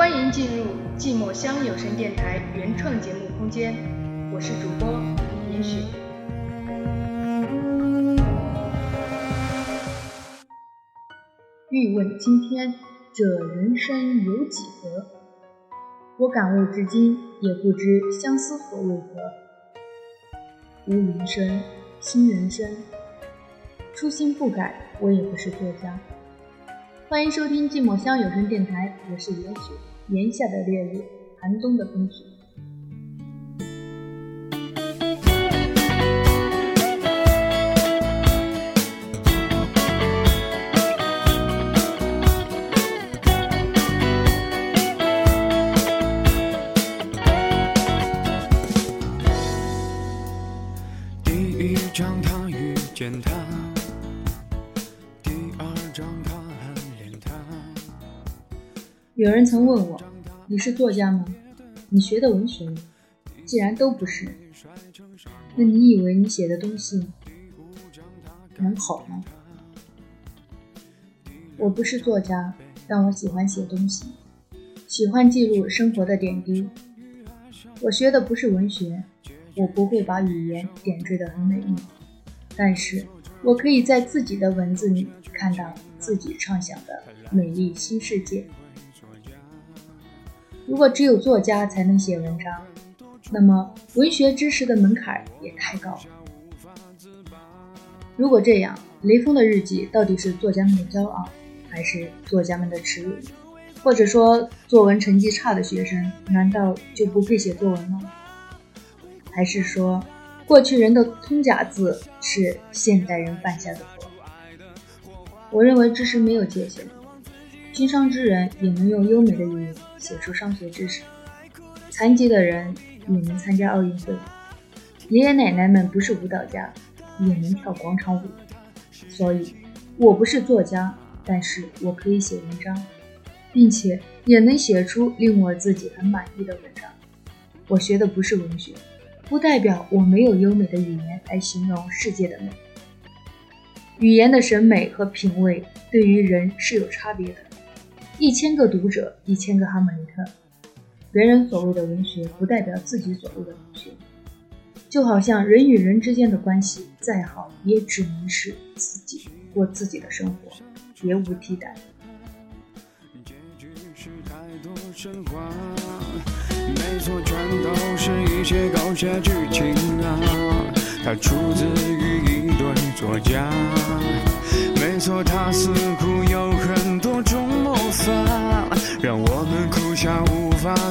欢迎进入寂寞乡有声电台原创节目空间，我是主播严雪。欲问今天这人生有几何？我感悟至今也不知相思何为何。无云生，新人生，初心不改，我也不是作家。欢迎收听寂寞乡有声电台，我是严雪。炎夏的烈日，寒冬的风雪。第一章，他遇见她。有人曾问我：“你是作家吗？你学的文学？既然都不是，那你以为你写的东西能好吗？”我不是作家，但我喜欢写东西，喜欢记录生活的点滴。我学的不是文学，我不会把语言点缀得很美丽，但是我可以在自己的文字里看到自己畅想的美丽新世界。如果只有作家才能写文章，那么文学知识的门槛也太高了。如果这样，雷锋的日记到底是作家们的骄傲，还是作家们的耻辱？或者说，作文成绩差的学生难道就不配写作文吗？还是说，过去人的通假字是现代人犯下的错？我认为知识没有界限。经商之人也能用优美的语言写出商学知识，残疾的人也能参加奥运会，爷爷奶奶们不是舞蹈家也能跳广场舞。所以，我不是作家，但是我可以写文章，并且也能写出令我自己很满意的文章。我学的不是文学，不代表我没有优美的语言来形容世界的美。语言的审美和品味对于人是有差别的。一千个读者，一千个哈姆雷特。别人所谓的文学，不代表自己所谓的文学。就好像人与人之间的关系再好，也只能是自己过自己的生活，别无替代。没错，全都是一些狗血剧情啊！它出自于一对作家。没错，他似乎有很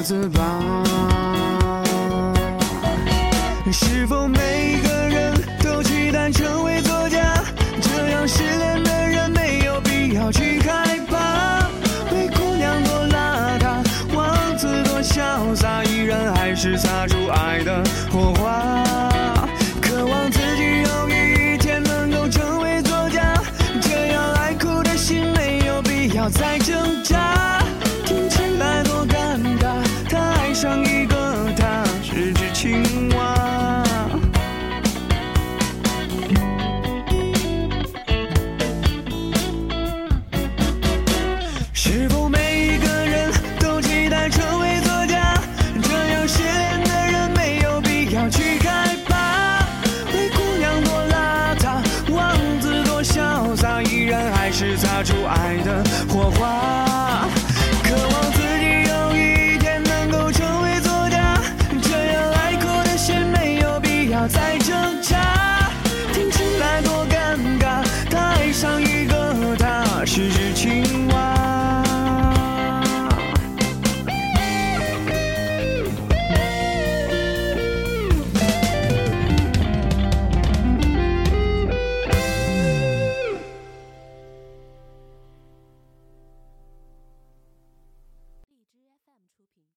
自拔。是否每一个他是只青蛙是否每一个人都期待成为作家？这样失恋的人没有必要去害怕灰姑娘多邋遢王子多潇洒依然还是擦出爱的火花